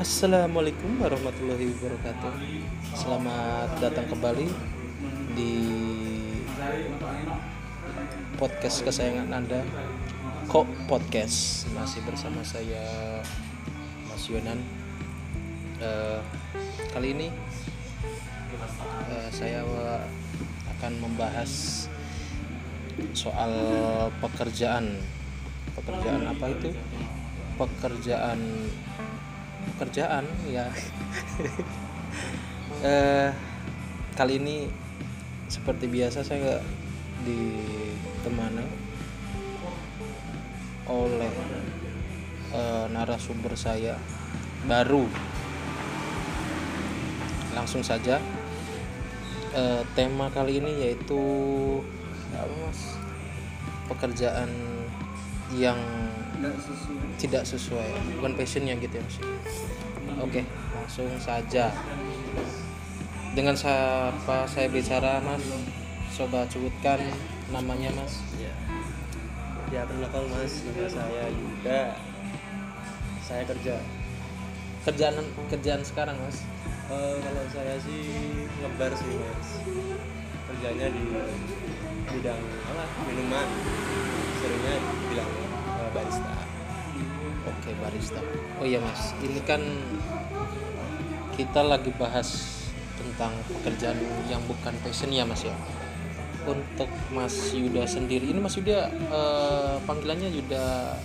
Assalamualaikum warahmatullahi wabarakatuh. Selamat datang kembali di podcast kesayangan Anda, Kok Podcast. Masih bersama saya Mas Yonan. Eh, kali ini eh, saya akan membahas soal pekerjaan. Pekerjaan apa itu? Pekerjaan pekerjaan ya. Eh, kali ini seperti biasa saya nggak ditemani oleh eh, narasumber saya baru. Langsung saja. Eh, tema kali ini yaitu apa mas? pekerjaan yang tidak sesuai bukan passionnya gitu ya mas oke langsung saja dengan siapa saya bicara mas coba sebutkan namanya mas Ya, ya perkenalkan mas, nama saya Yuda. Saya kerja. kerjaan kerjaan sekarang mas Eh, kalau saya sih ngebar sih mas. Kerjanya di bidang apa? Minuman. Seringnya bilang. Oke barista oh iya mas ini kan kita lagi bahas tentang pekerjaan yang bukan passion ya mas ya untuk Mas Yuda sendiri ini Mas Yuda eh, panggilannya Yuda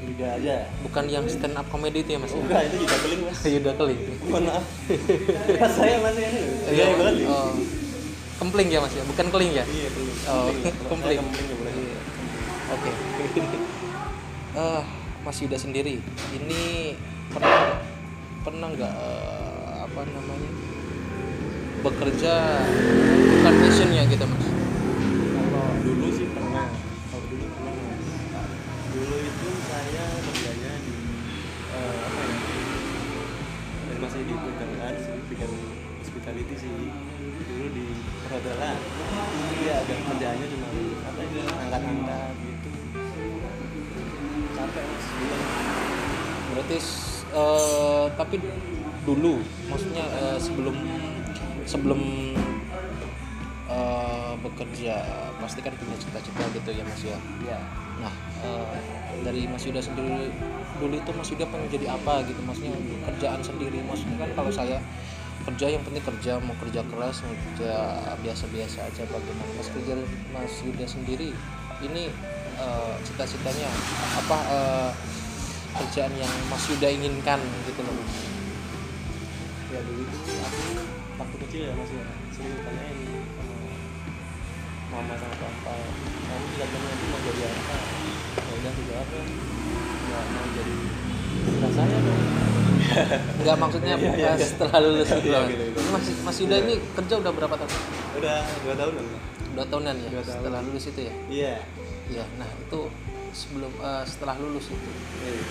Yuda aja. bukan yang stand up comedy itu ya Mas ya? Enggak, itu juga keling mas. Yuda keling Mohon maaf. Mas saya mas ya. Iya, keling. oh. kempling ya Mas ya bukan keling ya Iya, keling. Oh, kempling. saya Kempling ya boleh. Iya. Mas Yuda sendiri, ini pernah pernah nggak eh, apa namanya bekerja bukan passionnya gitu mas? Kalau dulu sih pernah. Kalau dulu pernah. Dulu itu saya kerjanya di eh, apa ya? Dan masih di perhotelan sih, bikin hospitality sih. Dulu di perhotelan. Iya, dan kerjaannya cuma apa? Angkat-angkat Berarti eh, tapi dulu, maksudnya eh, sebelum sebelum eh, bekerja pasti kan punya cita-cita gitu ya mas ya. Ya. Nah, eh, dari Mas Yuda sendiri dulu itu Mas Yuda pengen jadi apa gitu? Maksudnya kerjaan sendiri. Maksudnya kan kalau saya kerja yang penting kerja mau kerja keras mau kerja biasa-biasa aja bagaimana Mas kerja Mas Yuda sendiri ini eh, cita-citanya apa eh, kerjaan yang Mas Yuda inginkan gitu loh ya dulu tuh aku waktu kecil ya masih sering ditanyain sama mama sama papa kamu cita-citanya nanti mau jadi apa ya udah aku jawab ya nggak mau jadi setelah saya dong nggak maksudnya iya, eh, iya. setelah lulus gitu Iya, loh. gitu, gitu. Mas, Mas Yuda ini kerja udah berapa tahun? udah dua tahun kan Dua tahunan ya Dua tahun. setelah lulus itu ya? iya Iya, nah itu sebelum eh, setelah lulus itu Iya.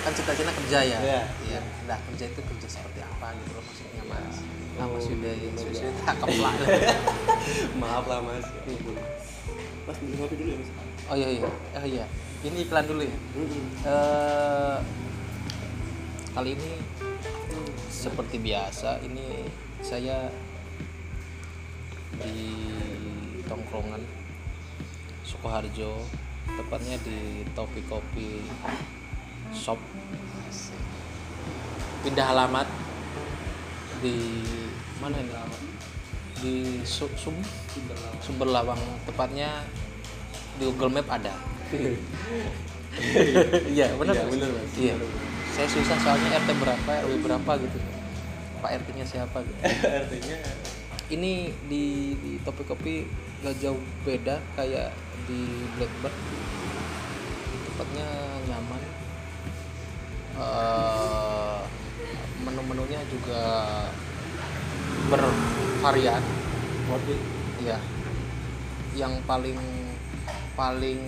kan cita-cita kerja ya. Iya. Iya. Nah kerja itu kerja seperti apa gitu loh maksudnya mas? Nah Oh, mas Yuda iya. sudah cakep lah. maaf lah mas mas beli kopi dulu ya mas Oh iya iya, oh iya. Ini iklan dulu ya. Mm-mm. Eh, kali ini seperti biasa ini saya di tongkrongan Sukoharjo tepatnya di Topi Kopi Shop. Pindah alamat di mana ini? Di Su- Sum Sumber Lawang tepatnya di Google Map ada. Iya benar Iya, benar, Mas. iya. Saya susah soalnya RT berapa RW berapa gitu. Pak RT nya siapa gitu. Artinya ini di di topi kopi gak jauh beda kayak di Blackbird. Tempatnya nyaman. Eh, menu-menunya juga bervarian worth it ya yang paling paling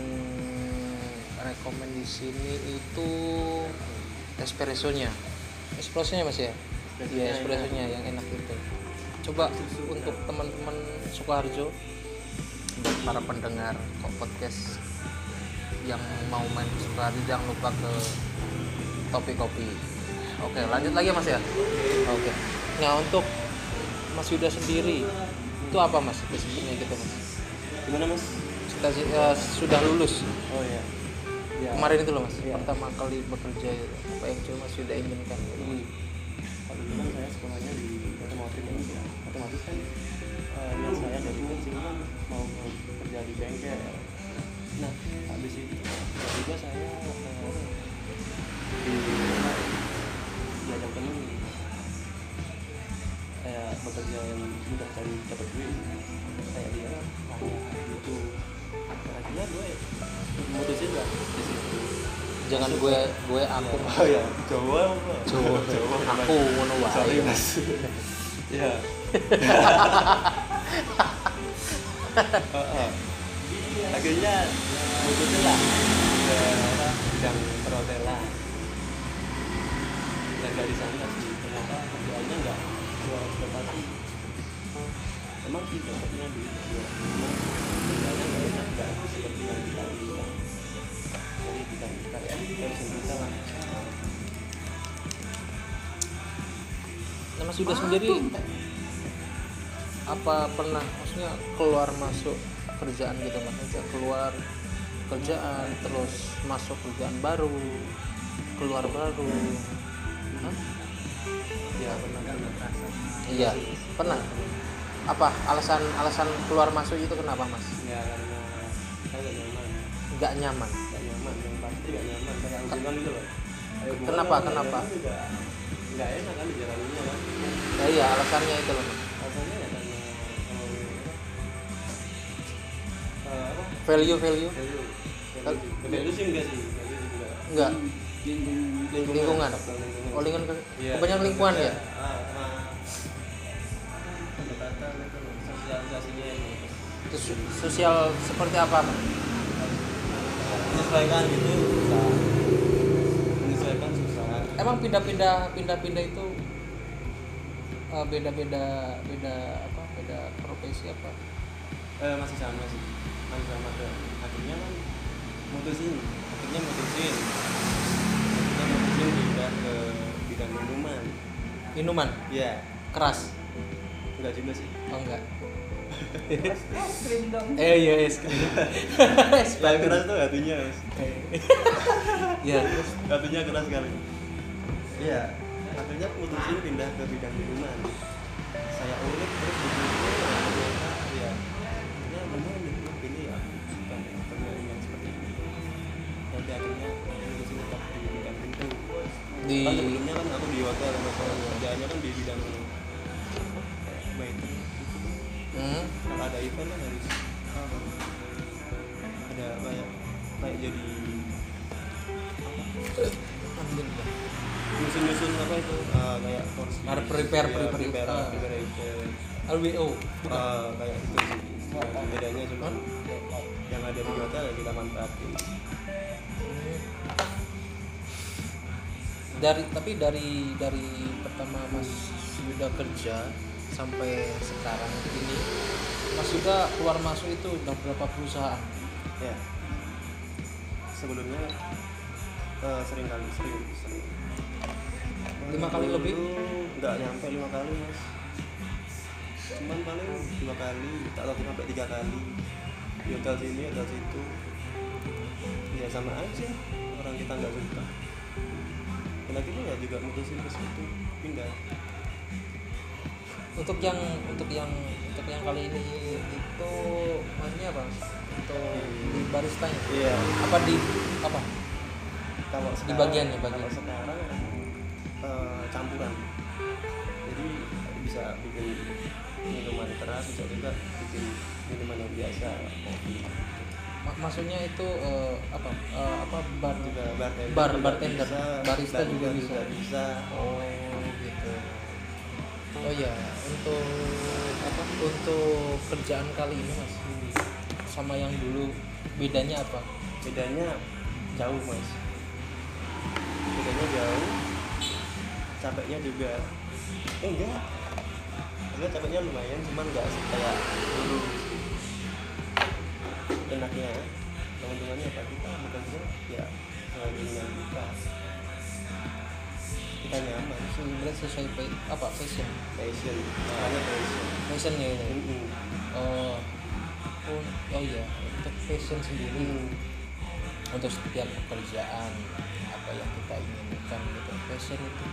rekomend di sini itu espressonya. Espressonya mas ya? Iya espressonya yang enak itu. Coba untuk teman-teman Sukoharjo buat para pendengar kok podcast yang mau main Sukoharjo jangan lupa ke Topi Kopi. Oke lanjut lagi mas ya? Oke. Nah untuk mas Yuda sendiri itu apa mas basicnya gitu mas? Gimana mas? Kita eh, sudah lulus. Oh iya. Ya. Kemarin itu loh mas Iya. pertama kali bekerja itu. Apa yang cuma mas Yuda inginkan? Gitu. Hmm. Kalau dulu kan saya sekolahnya di otomotif ya, ya. Otomatis kan eh, niat saya dari kecil. kan mau kerja di bengkel. Nah, habis itu tiba saya eh, di diajak temen. Kayak bekerja yang mudah cari dapat duit. Kayak dia ah gitu akhirnya gue mutusin lah di situ. Jangan gue gue aku. Oh ya Jawa apa? Jawa. Jawa Aku ngono wae. sorry mas. Ya. Akhirnya mutusin lah ke apa, bidang perhotelan dan nggak disangka sih? Ternyata kerjaannya nggak sesuai ekspektasi? Emang sih dapatnya duit ya. Cuma kerjanya nggak enak nggak seperti yang kita inginkan. Jadi bidang kayak passion kita lah nah mas. Yuda sendiri apa pernah maksudnya keluar masuk kerjaan gitu mas Maksudnya keluar kerjaan terus masuk kerjaan baru keluar baru. Hah? ya pernah iya pernah. Apa alasan alasan keluar masuk itu kenapa mas? Ya karena saya nyaman. Nggak nyaman? Nggak nyaman yang pasti nggak nyaman. Kayak hubungan gitu loh Kenapa? Kenapa? nggak enak kan dijalaninnya kan ya iya alasannya itu loh value value? Value sih enggak sih. Enggak? Lingkungan. Lingkungan. Oh lingkungan Iya, kebanyakan lingkungan ya? Pendekatan itu sosial seperti apa menyesuaikan gitu. Susah menyesuaikan susah. Emang pindah-pindah pindah-pindah itu eh, beda-beda beda apa? Beda profesi apa? Eh, masih sama sih masih sama tuh akhirnya kan mutusin akhirnya mutusin. Akhirnya mutusin pindah ke bidang minuman. Minuman? Ya keras? Enggak juga sih. Oh enggak. Es krim dong eh iya es krim es Paling keras tuh hatinya mas. Ya terus hatinya keras sekali. Iya. Akhirnya mutusin pindah ke bidang minuman. Saya ulik terus begitu di kan sebelumnya kan aku di hotel kerjaannya kan di bidang waiter hmm, kalau ada event kan harus ada kayak kayak jadi nyusun-nyusun apa itu? Ah, kayak Harus prepare, prepare. prepare Ah. prepare. Event. LWO bukan? Ah, kayak itu sih. Bedanya cuma yang ada di hotel ya kita manfaatin dari tapi dari dari pertama Mas Yuda kerja sampai sekarang ini Mas Yuda keluar masuk itu udah berapa perusahaan? Ya. Sebelumnya eh, sering kali sering sering. Lima kali lebih? Nggak nyampe lima kali mas. Cuman paling dua kali tak tahu sampai tiga kali. Di hotel sini hotel situ. Ya sama aja. Orang kita nggak suka dan akhirnya ya juga mutusin ke situ pindah. Untuk yang untuk yang untuk yang kali ini itu maksudnya apa? Untuk di baristanya iya. Apa di apa? Kalau Di sekarang, bagiannya, bagian. kalau sekarang eh, campuran. Jadi bisa bikin minuman keras bisa juga bikin minuman yang biasa kopi maksudnya itu eh, apa? Eh, apa bar juga? Bartender Bar- bartender. bisa, Barista juga bisa. bisa. Oh gitu. Oh ya untuk apa? Untuk kerjaan kali ini mas sama yang dulu bedanya apa? Bedanya jauh mas. Bedanya jauh. Capeknya juga eh, enggak. Enggak capeknya lumayan cuman enggak kayak dulu enaknya teman-temannya apa? Kita bekerja ya dengan dengan kita. Kita nyaman. Sebenarnya sesuai pa- apa passion passion makanya passion passionnya ini. Mm-mm. oh oh, oh iya. Untuk passion sendiri Hmm. untuk setiap pekerjaan apa yang kita inginkan gitu. Passion itu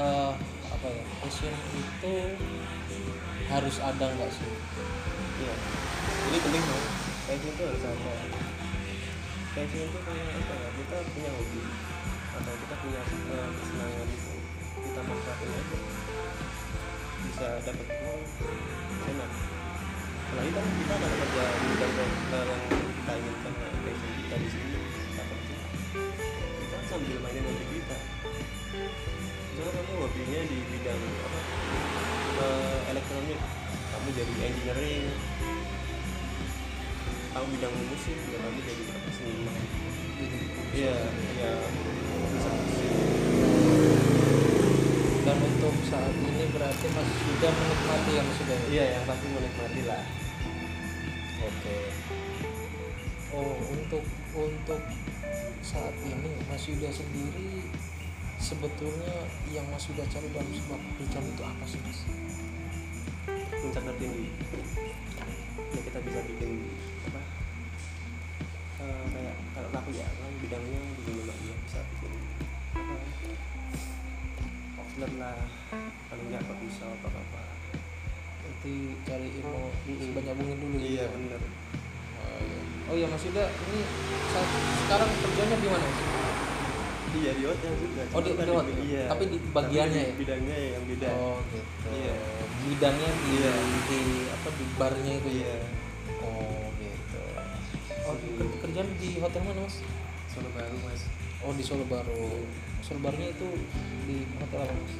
eh apa ya passion itu harus ada nggak sih? Iya. Ini penting dong. Passion itu harus ada. Passion itu kayak apa ya? Kita punya hobi. Atau kita punya eh, kesenangan itu. Kita manfaatin aja. Bisa dapat uang enak. Apalagi kan kita ada kerja di bidang yang kita inginkan kayak passion kita di sini kita kerja. Kita sambil mainin hobi kita. Misalnya kamu hobinya di bidang apa? Eh, elektronik. Kamu jadi engineering kamu bidang musik ya kamu jadi seniman iya iya. Musik dan untuk saat ini berarti masih sudah menikmati yang sudah iya yang pasti menikmati lah. Oke. Oh untuk untuk saat ini Mas Yuda sendiri sebetulnya yang Mas Yuda cari dalam sebuah pekerjaan itu apa sih Mas? puncak tertinggi ya kita bisa bikin eh, kayak kalau aku ya kan bidangnya di ya bisa bikin apa outlet lah paling nggak apa bisa apa apa Nanti cari Mm-mm. sebanyak mungkin dulu iya gitu. bener Oh iya. Oh iya Mas Yuda ini saat, sekarang kerjanya di mana? Iya di hotel juga Oh, di- di kan hotel. iya Tapi di bagiannya Tapi ya? bidangnya ya yang beda Oh gitu. Iya. Bidangnya di, Iya. di apa di barnya itu ya? iya Oh gitu. Oh Di- kerjaan di hotel mana Mas? Solo baru mas Oh di Solo Baru. Solo Barunya itu di hotel apa Mas?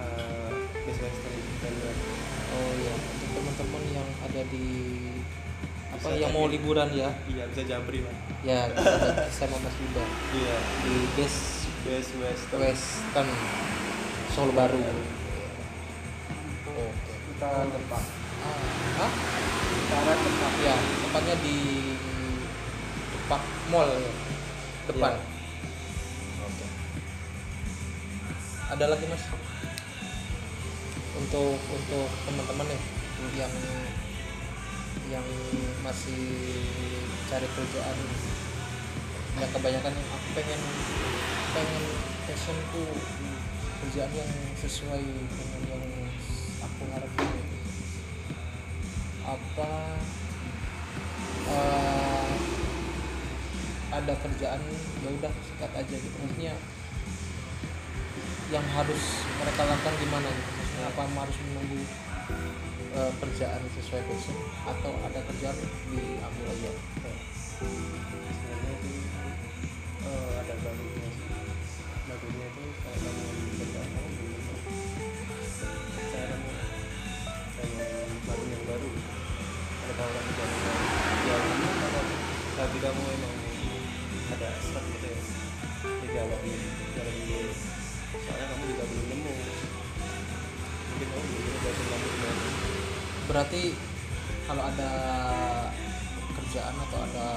uh, Best Western Oh iya untuk teman-teman yang ada di apa Bisa yang mau jadi. liburan ya? iya bisa jambri lah Ya bisa sama Mas Yuda iya di Best Best Western Western Solo Baru. Oke. Utara Depak. Ah, hah? Utara Depak. Ya, tempatnya di Depak Mall ya. Depan. Oke. Ada lagi Mas? Untuk untuk teman-teman nih yang yang masih cari kerjaan yang kebanyakan yang aku pengen pengen passionku kerjaan yang sesuai dengan yang aku harapin apa eh, ada kerjaan ya udah sikat aja gitu. Maksudnya yang harus mereka lakukan gimana gitu? Apa harus menunggu eh, kerjaan sesuai passion atau ada kerjaan diambil aja? Sebenarnya itu eh, ada bagusnya sih. Bagusnya itu kalau kamu kerja kamu cara kamu pengen baru yang baru. Ada tawaran kerjaan yang baru ya kamu kalau tapi kamu ada start gitu ya. Dulu jalan dulu soalnya kamu juga belum nemu. Mungkin kamu belum nemu passion kamu berarti kalau ada kerjaan atau ada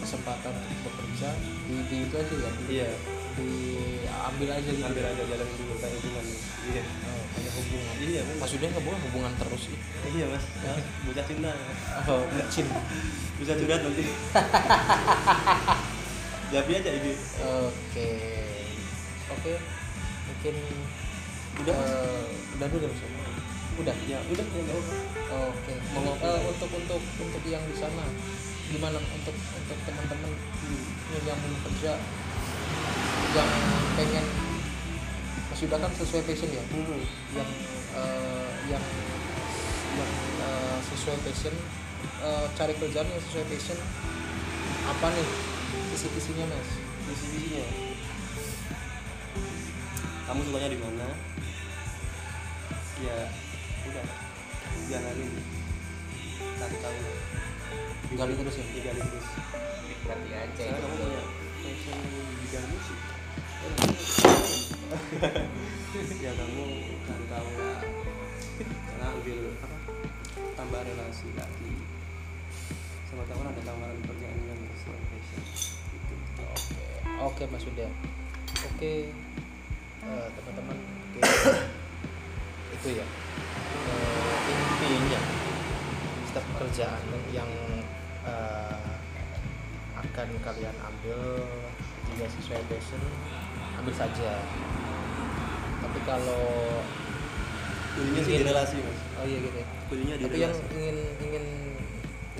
kesempatan untuk bekerja di, di itu aja ya? Di, iya. diambil aja gitu. Ambil aja jalan dulu kayak hubungan. Iya. Oh, kayak hubungan. Iya bener. maksudnya hubungan hubungan terus sih. Iya mas. Ya. bocah cinta. Oh bucin. Bisa curhat nanti jadi aja ini. Oke. Oke. Mungkin Udah, eh, udah dulu mas. Udah? Ya udah ya apa Oke, mau eh, untuk untuk untuk yang di sana gimana? Untuk untuk teman-teman yang yang mau kerja yang pengen Yuda kan sesuai passion ya, Hmm. yang eh, yang yang eh, sesuai passion eh, cari kerjaan yang sesuai passion apa nih isi-isinya mas? visi visinya kamu sukanya di mana? Ya udah. Jalanin. Cari tahu. Gali terus ya? Iya, gali terus. Nikmati aja. Misalnya kamu itu. punya passion di bidang musik. Ya kamu cari tahu lah. Karena ambil apa tambah relasi lagi. Sama tahu ada tawaran pekerjaan yang sesuai passion gitu. Oke, oke Mas Yuda. Oke, eh, teman-teman mungkin itu ya. Eh, intinya setiap pekerjaan yang eh, akan kalian ambil jika sesuai passion ambil saja. Tapi kalau kulinya sih di relasi mas. Oh iya gitu ya. Di tapi yang relasi ingin ingin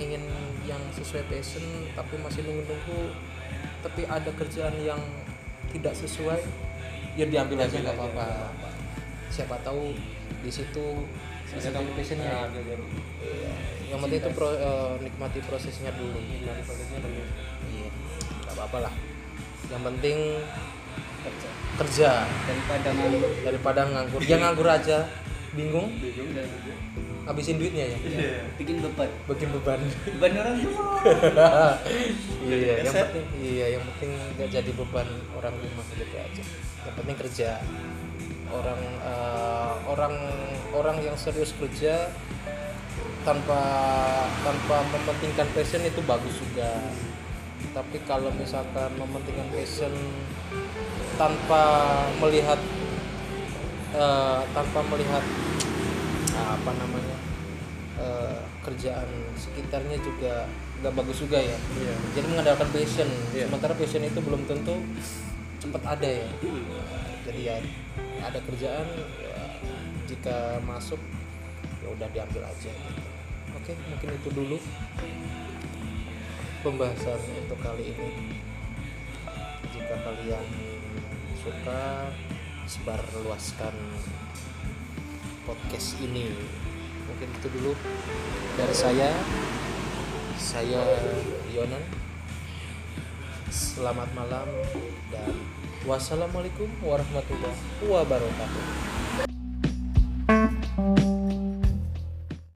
ingin yang sesuai passion tapi masih nunggu-nunggu tapi ada kerjaan yang tidak sesuai ya diambil aja Diambil nggak apa-apa. Siapa tahu di situ bisa passionnya Nah, ada jadi Iya. yang penting itu pro- eh, nikmati prosesnya dulu. Nikmati prosesnya dulu. Iya nggak apa-apa lah. Yang penting kerja. Kerja daripada nganggur. Daripada nganggur. Dia nganggur aja. Bingung? Bingung dan habisin duitnya ya? Iya. bikin beban. Bikin beban. Beban orang tua iya yang penting iya yang penting nggak jadi beban orang rumah gitu aja. Yang penting kerja. Orang eh, orang orang yang serius kerja tanpa tanpa mementingkan passion itu bagus juga. Tapi kalau misalkan mementingkan passion tanpa melihat eh, tanpa melihat apa namanya eh, kerjaan sekitarnya juga nggak bagus juga ya Iya. jadi mengandalkan passion Iya. sementara passion itu belum tentu cepat ada ya jadi ya ada kerjaan ya, jika masuk ya udah diambil aja gitu. oke mungkin itu dulu pembahasan untuk kali ini jika kalian suka sebar luaskan podcast ini. Mungkin itu dulu dari saya. Saya Yonan. Selamat malam dan wassalamualaikum warahmatullahi wabarakatuh